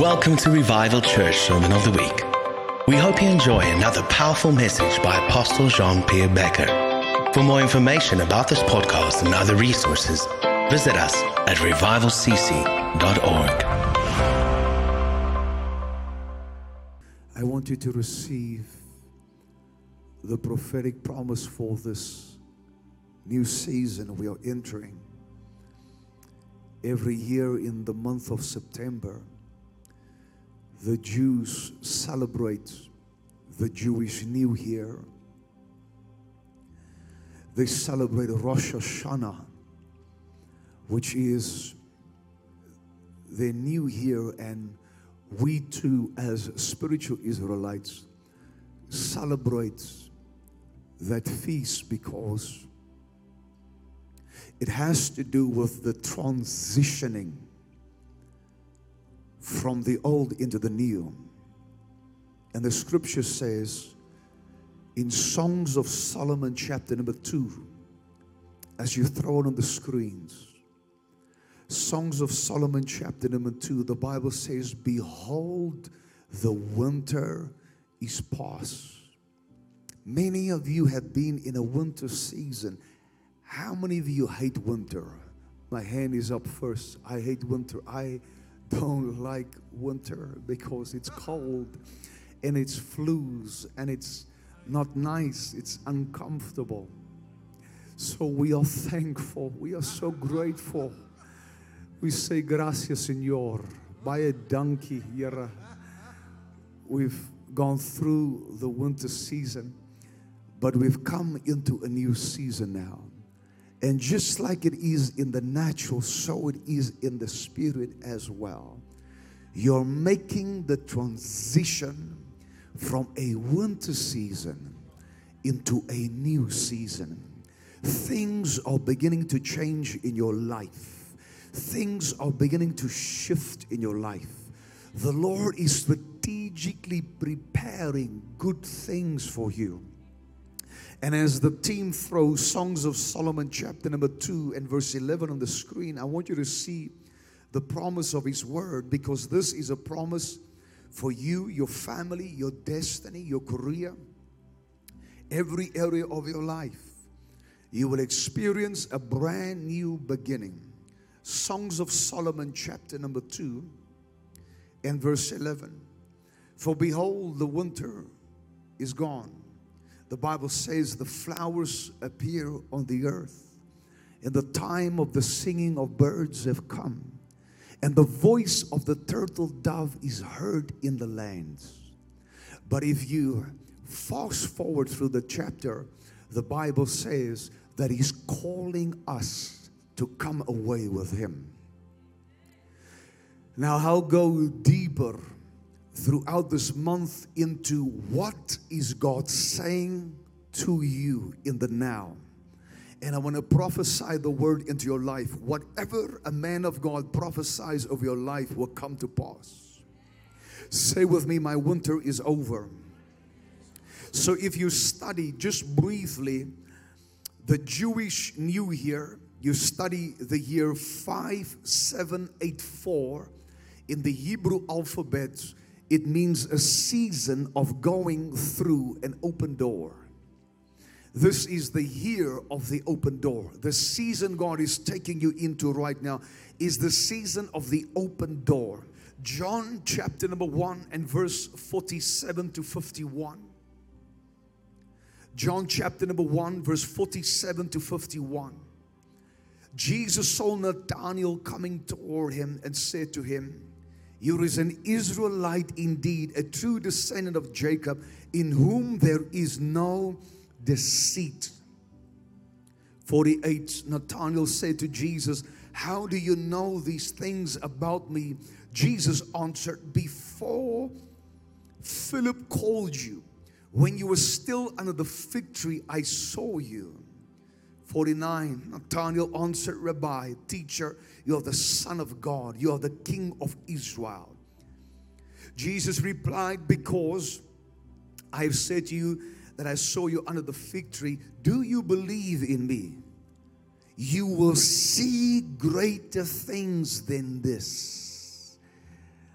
Welcome to Revival Church Sermon of the Week. We hope you enjoy another powerful message by Apostle Jean Pierre Bekker. For more information about this podcast and other resources, visit us at revivalcc.org. I want you to receive the prophetic promise for this new season we are entering. Every year in the month of September, the Jews celebrate the Jewish New Year. They celebrate Rosh Hashanah, which is their new year, and we too, as spiritual Israelites, celebrate that feast because it has to do with the transitioning from the old into the new. And the scripture says in Songs of Solomon, chapter number two, as you throw it on the screens, Songs of Solomon, chapter number two, the Bible says, Behold, the winter is past. Many of you have been in a winter season. How many of you hate winter? My hand is up first. I hate winter. I don't like winter because it's cold and it's flus and it's not nice, it's uncomfortable. So we are thankful, we are so grateful. We say, Gracias, Señor. By a donkey, We've gone through the winter season, but we've come into a new season now. And just like it is in the natural, so it is in the spirit as well. You're making the transition from a winter season into a new season. Things are beginning to change in your life, things are beginning to shift in your life. The Lord is strategically preparing good things for you. And as the team throws Songs of Solomon, chapter number 2 and verse 11 on the screen, I want you to see the promise of His Word because this is a promise for you, your family, your destiny, your career, every area of your life. You will experience a brand new beginning. Songs of Solomon, chapter number 2 and verse 11. For behold, the winter is gone the Bible says the flowers appear on the earth, and the time of the singing of birds have come, and the voice of the turtle dove is heard in the lands. But if you fast forward through the chapter, the Bible says that He's calling us to come away with Him. Now, I'll go deeper throughout this month into what is God saying to you in the now. And I want to prophesy the word into your life. Whatever a man of God prophesies of your life will come to pass. Say with me, my winter is over. So if you study just briefly the Jewish New Year, you study the year 5784 in the Hebrew alphabet it means a season of going through an open door. This is the year of the open door. The season God is taking you into right now is the season of the open door. John chapter number 1 and verse 47 to 51. John chapter number 1, verse 47 to 51. Jesus saw Nathanael coming toward him and said to him, you is an Israelite indeed, a true descendant of Jacob, in whom there is no deceit. 48 Nathanael said to Jesus, How do you know these things about me? Jesus answered, Before Philip called you, when you were still under the fig tree, I saw you. 49 Nathanael answered, Rabbi, teacher, you are the Son of God. You are the King of Israel. Jesus replied, Because I have said to you that I saw you under the fig tree. Do you believe in me? You will see greater things than this.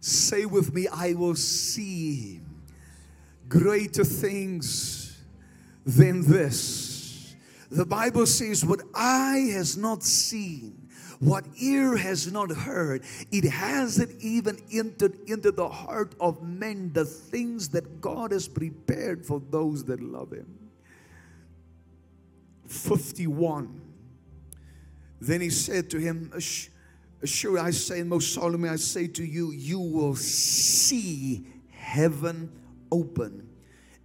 Say with me, I will see greater things than this. The Bible says, What eye has not seen, what ear has not heard, it hasn't even entered into the heart of men the things that God has prepared for those that love Him. 51. Then he said to him, Sure, I say, and most solemnly I say to you, you will see heaven open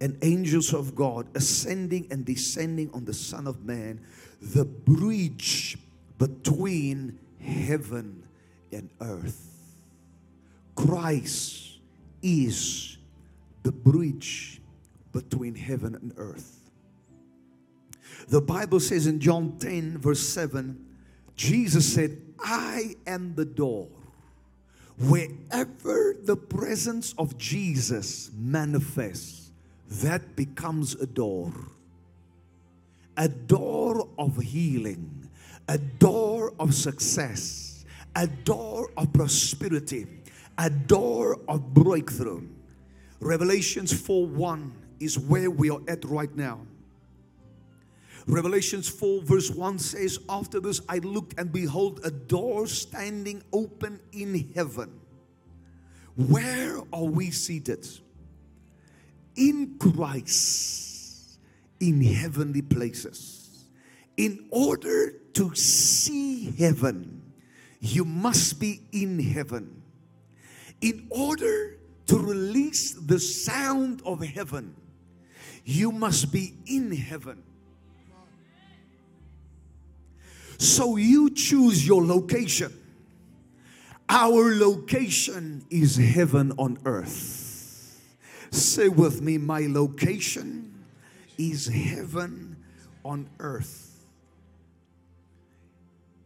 and angels of God ascending and descending on the Son of Man. The bridge between heaven and earth. Christ is the bridge between heaven and earth. The Bible says in John 10, verse 7, Jesus said, I am the door. Wherever the presence of Jesus manifests, that becomes a door. A door of healing, a door of success, a door of prosperity, a door of breakthrough. Revelations 4 1 is where we are at right now. Revelations 4, verse 1 says, After this I looked and behold a door standing open in heaven. Where are we seated? In Christ, in heavenly places. In order to see heaven, you must be in heaven. In order to release the sound of heaven, you must be in heaven. So you choose your location. Our location is heaven on earth. Say with me, my location is heaven on earth.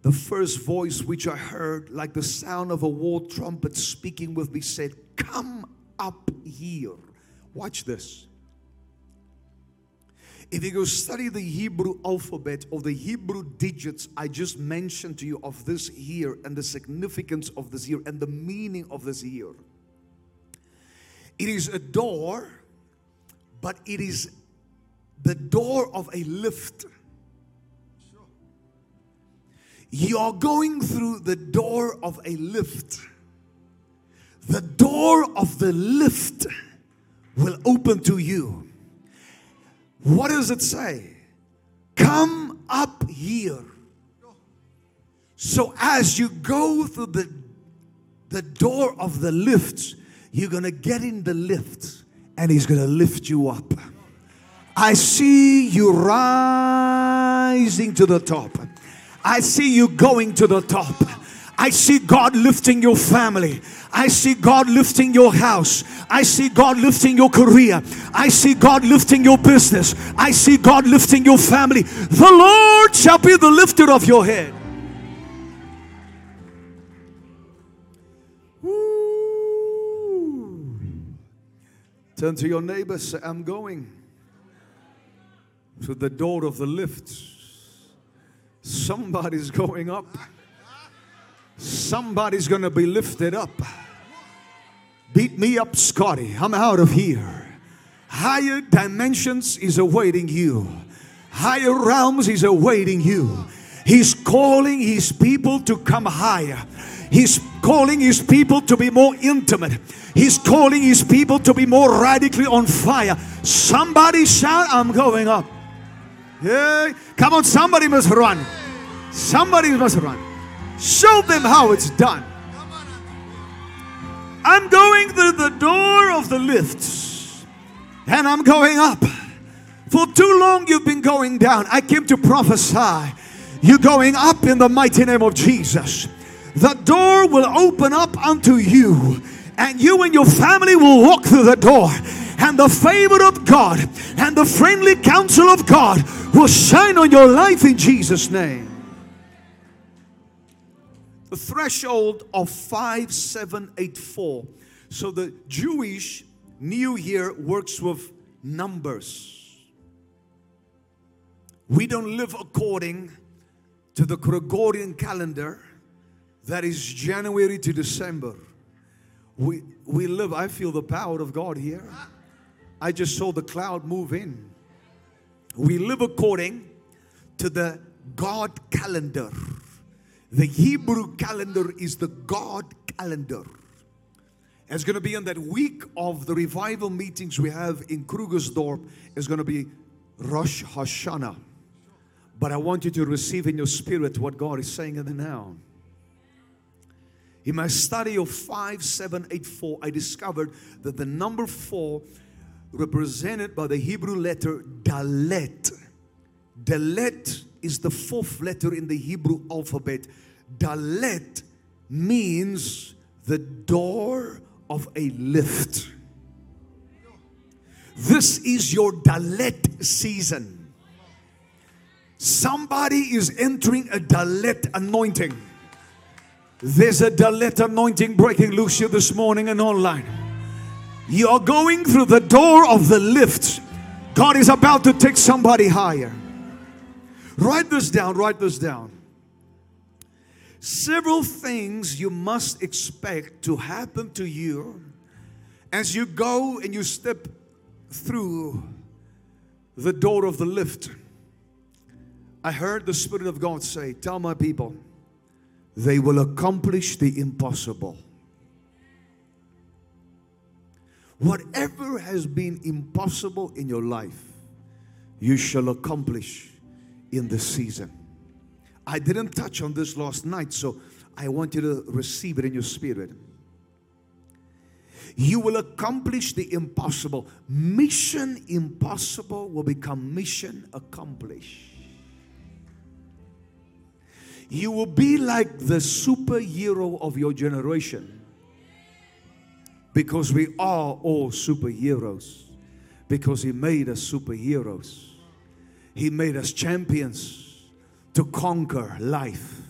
The first voice which I heard, like the sound of a war trumpet speaking with me, said, Come up here. Watch this. If you go study the Hebrew alphabet or the Hebrew digits I just mentioned to you of this year and the significance of this year and the meaning of this year, it is a door, but it is the door of a lift. You are going through the door of a lift. The door of the lift will open to you what does it say? Come up here. So as you go through the, the door of the lift, you're going to get in the lift and he's going to lift you up. I see you rising to the top. I see you going to the top. I see God lifting your family. I see God lifting your house. I see God lifting your career. I see God lifting your business. I see God lifting your family. The Lord shall be the lifter of your head. Turn to your neighbor, say, I'm going to the door of the lift. Somebody's going up. Somebody's going to be lifted up. Beat me up, Scotty. I'm out of here. Higher dimensions is awaiting you. Higher realms is awaiting you. He's calling his people to come higher. He's calling his people to be more intimate. He's calling his people to be more radically on fire. Somebody shout, I'm going up. Yeah. Come on, somebody must run. Somebody must run. Show them how it's done. I'm going through the door of the lifts and I'm going up. For too long you've been going down. I came to prophesy. You're going up in the mighty name of Jesus. The door will open up unto you, and you and your family will walk through the door. And the favor of God and the friendly counsel of God will shine on your life in Jesus' name the threshold of 5784. So the Jewish New Year works with numbers. We don't live according to the Gregorian calendar that is January to December. We, we live, I feel the power of God here. I just saw the cloud move in. We live according to the God calendar. The Hebrew calendar is the God calendar. It's going to be in that week of the revival meetings we have in Krugersdorp. It's going to be Rosh Hashanah. But I want you to receive in your spirit what God is saying in the now. In my study of 5784, I discovered that the number four, represented by the Hebrew letter Dalet, Dalet is the fourth letter in the Hebrew alphabet. Dalet means the door of a lift. This is your Dalet season. Somebody is entering a Dalet anointing. There's a Dalet anointing breaking loose here this morning and online. You are going through the door of the lift. God is about to take somebody higher. Write this down, write this down. Several things you must expect to happen to you as you go and you step through the door of the lift. I heard the Spirit of God say, Tell my people, they will accomplish the impossible. Whatever has been impossible in your life, you shall accomplish in this season. I didn't touch on this last night, so I want you to receive it in your spirit. You will accomplish the impossible. Mission impossible will become mission accomplished. You will be like the superhero of your generation because we are all superheroes because He made us superheroes. He made us champions to conquer life,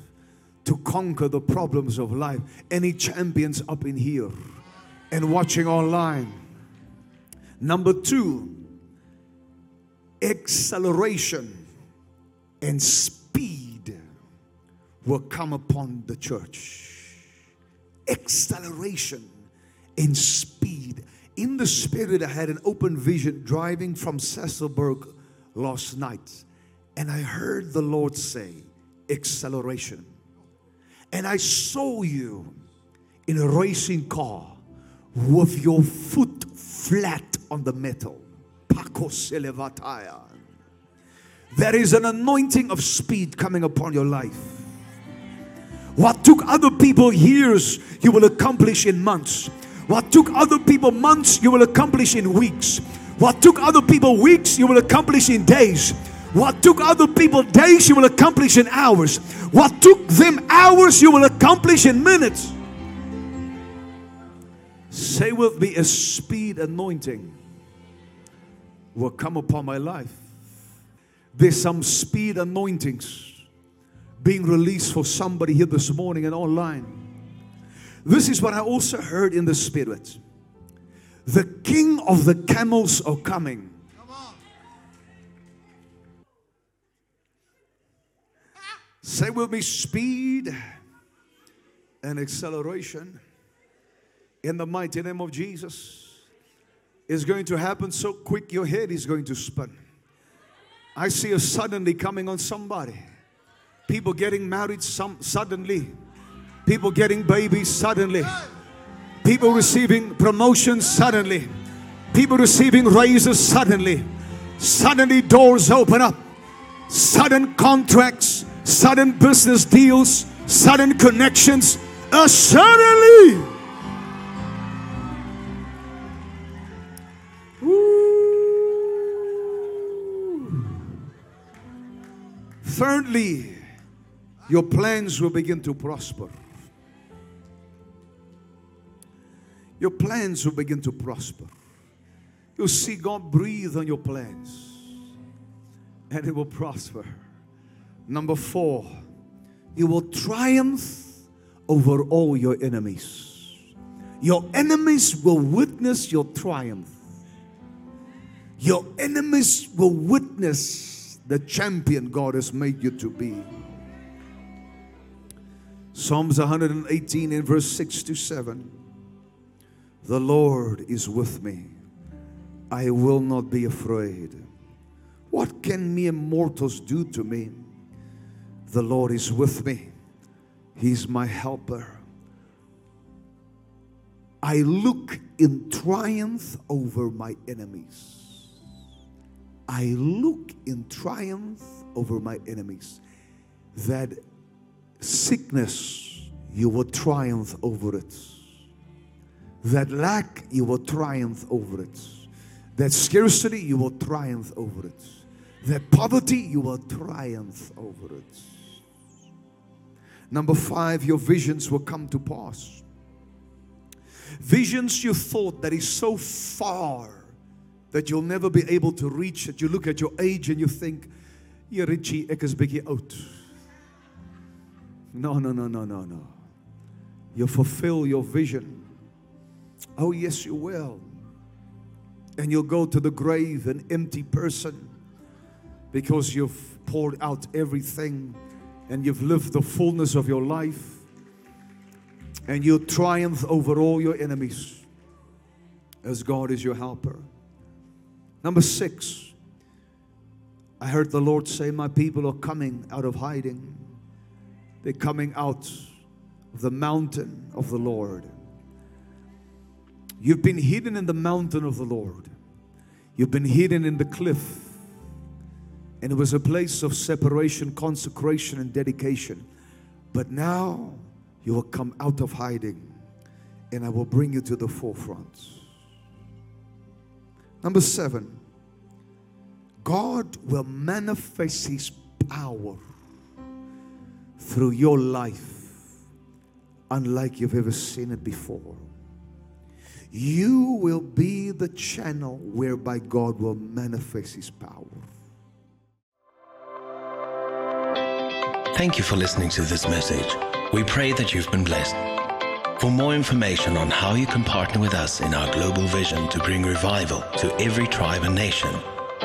to conquer the problems of life. Any champions up in here and watching online? Number two, acceleration and speed will come upon the church. Acceleration and speed. In the spirit, I had an open vision driving from Sasolburg last night and I heard the Lord say, acceleration. And I saw you in a racing car with your foot flat on the metal. There is an anointing of speed coming upon your life. What took other people years, you will accomplish in months. What took other people months, you will accomplish in weeks. What took other people weeks, you will accomplish in days. What took other people days, you will accomplish in hours. What took them hours, you will accomplish in minutes. Say with me, a speed anointing will come upon my life. There's some speed anointings being released for somebody here this morning and online. This is what I also heard in the spirit. The king of the camels are coming. Come Say with me speed and acceleration in the mighty name of Jesus is going to happen so quick your head is going to spin. I see a suddenly coming on somebody. People getting married some suddenly. People getting babies suddenly. People receiving promotions suddenly. People receiving raises suddenly. Suddenly doors open up. Sudden contracts sudden business deals, sudden connections, suddenly. Thirdly, your plans will begin to prosper. Your plans will begin to prosper. You'll see God breathe on your plans and it will prosper. Number four, you will triumph over all your enemies. Your enemies will witness your triumph. Your enemies will witness the champion God has made you to be. Psalms 118 in verse 6 to 7. The Lord is with me. I will not be afraid. What can mere mortals do to me? The Lord is with me. He's my helper. I look in triumph over my enemies. I look in triumph over my enemies. That sickness, you will triumph over it. That lack, you will triumph over it. That scarcity, you will triumph over it. That poverty, you will triumph over it. Number five, your visions will come to pass. Visions you thought that is so far that you'll never be able to reach it. You look at your age and you think, "Ja Richie, ek is bietjie oud." No, no, no, no, no, no. You fulfill your vision. Oh, yes, you will. And you'll go to the grave an empty person because you've poured out everything and you've lived the fullness of your life and you triumph over all your enemies as God is your helper. Number six, I heard the Lord say, My people are coming out of hiding. They're coming out of the mountain of the Lord. You've been hidden in the mountain of the Lord. You've been hidden in the cliff. And it was a place of separation, consecration, and dedication. But now you will come out of hiding and I will bring you to the forefront. Number seven, God will manifest His power through your life unlike you've ever seen it before. You will be the channel whereby God will manifest His power. Thank you for listening to this message. We pray that you've been blessed. For more information on how you can partner with us in our global vision to bring revival to every tribe and nation,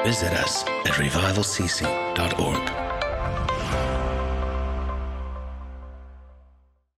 visit us at revivalcc.org.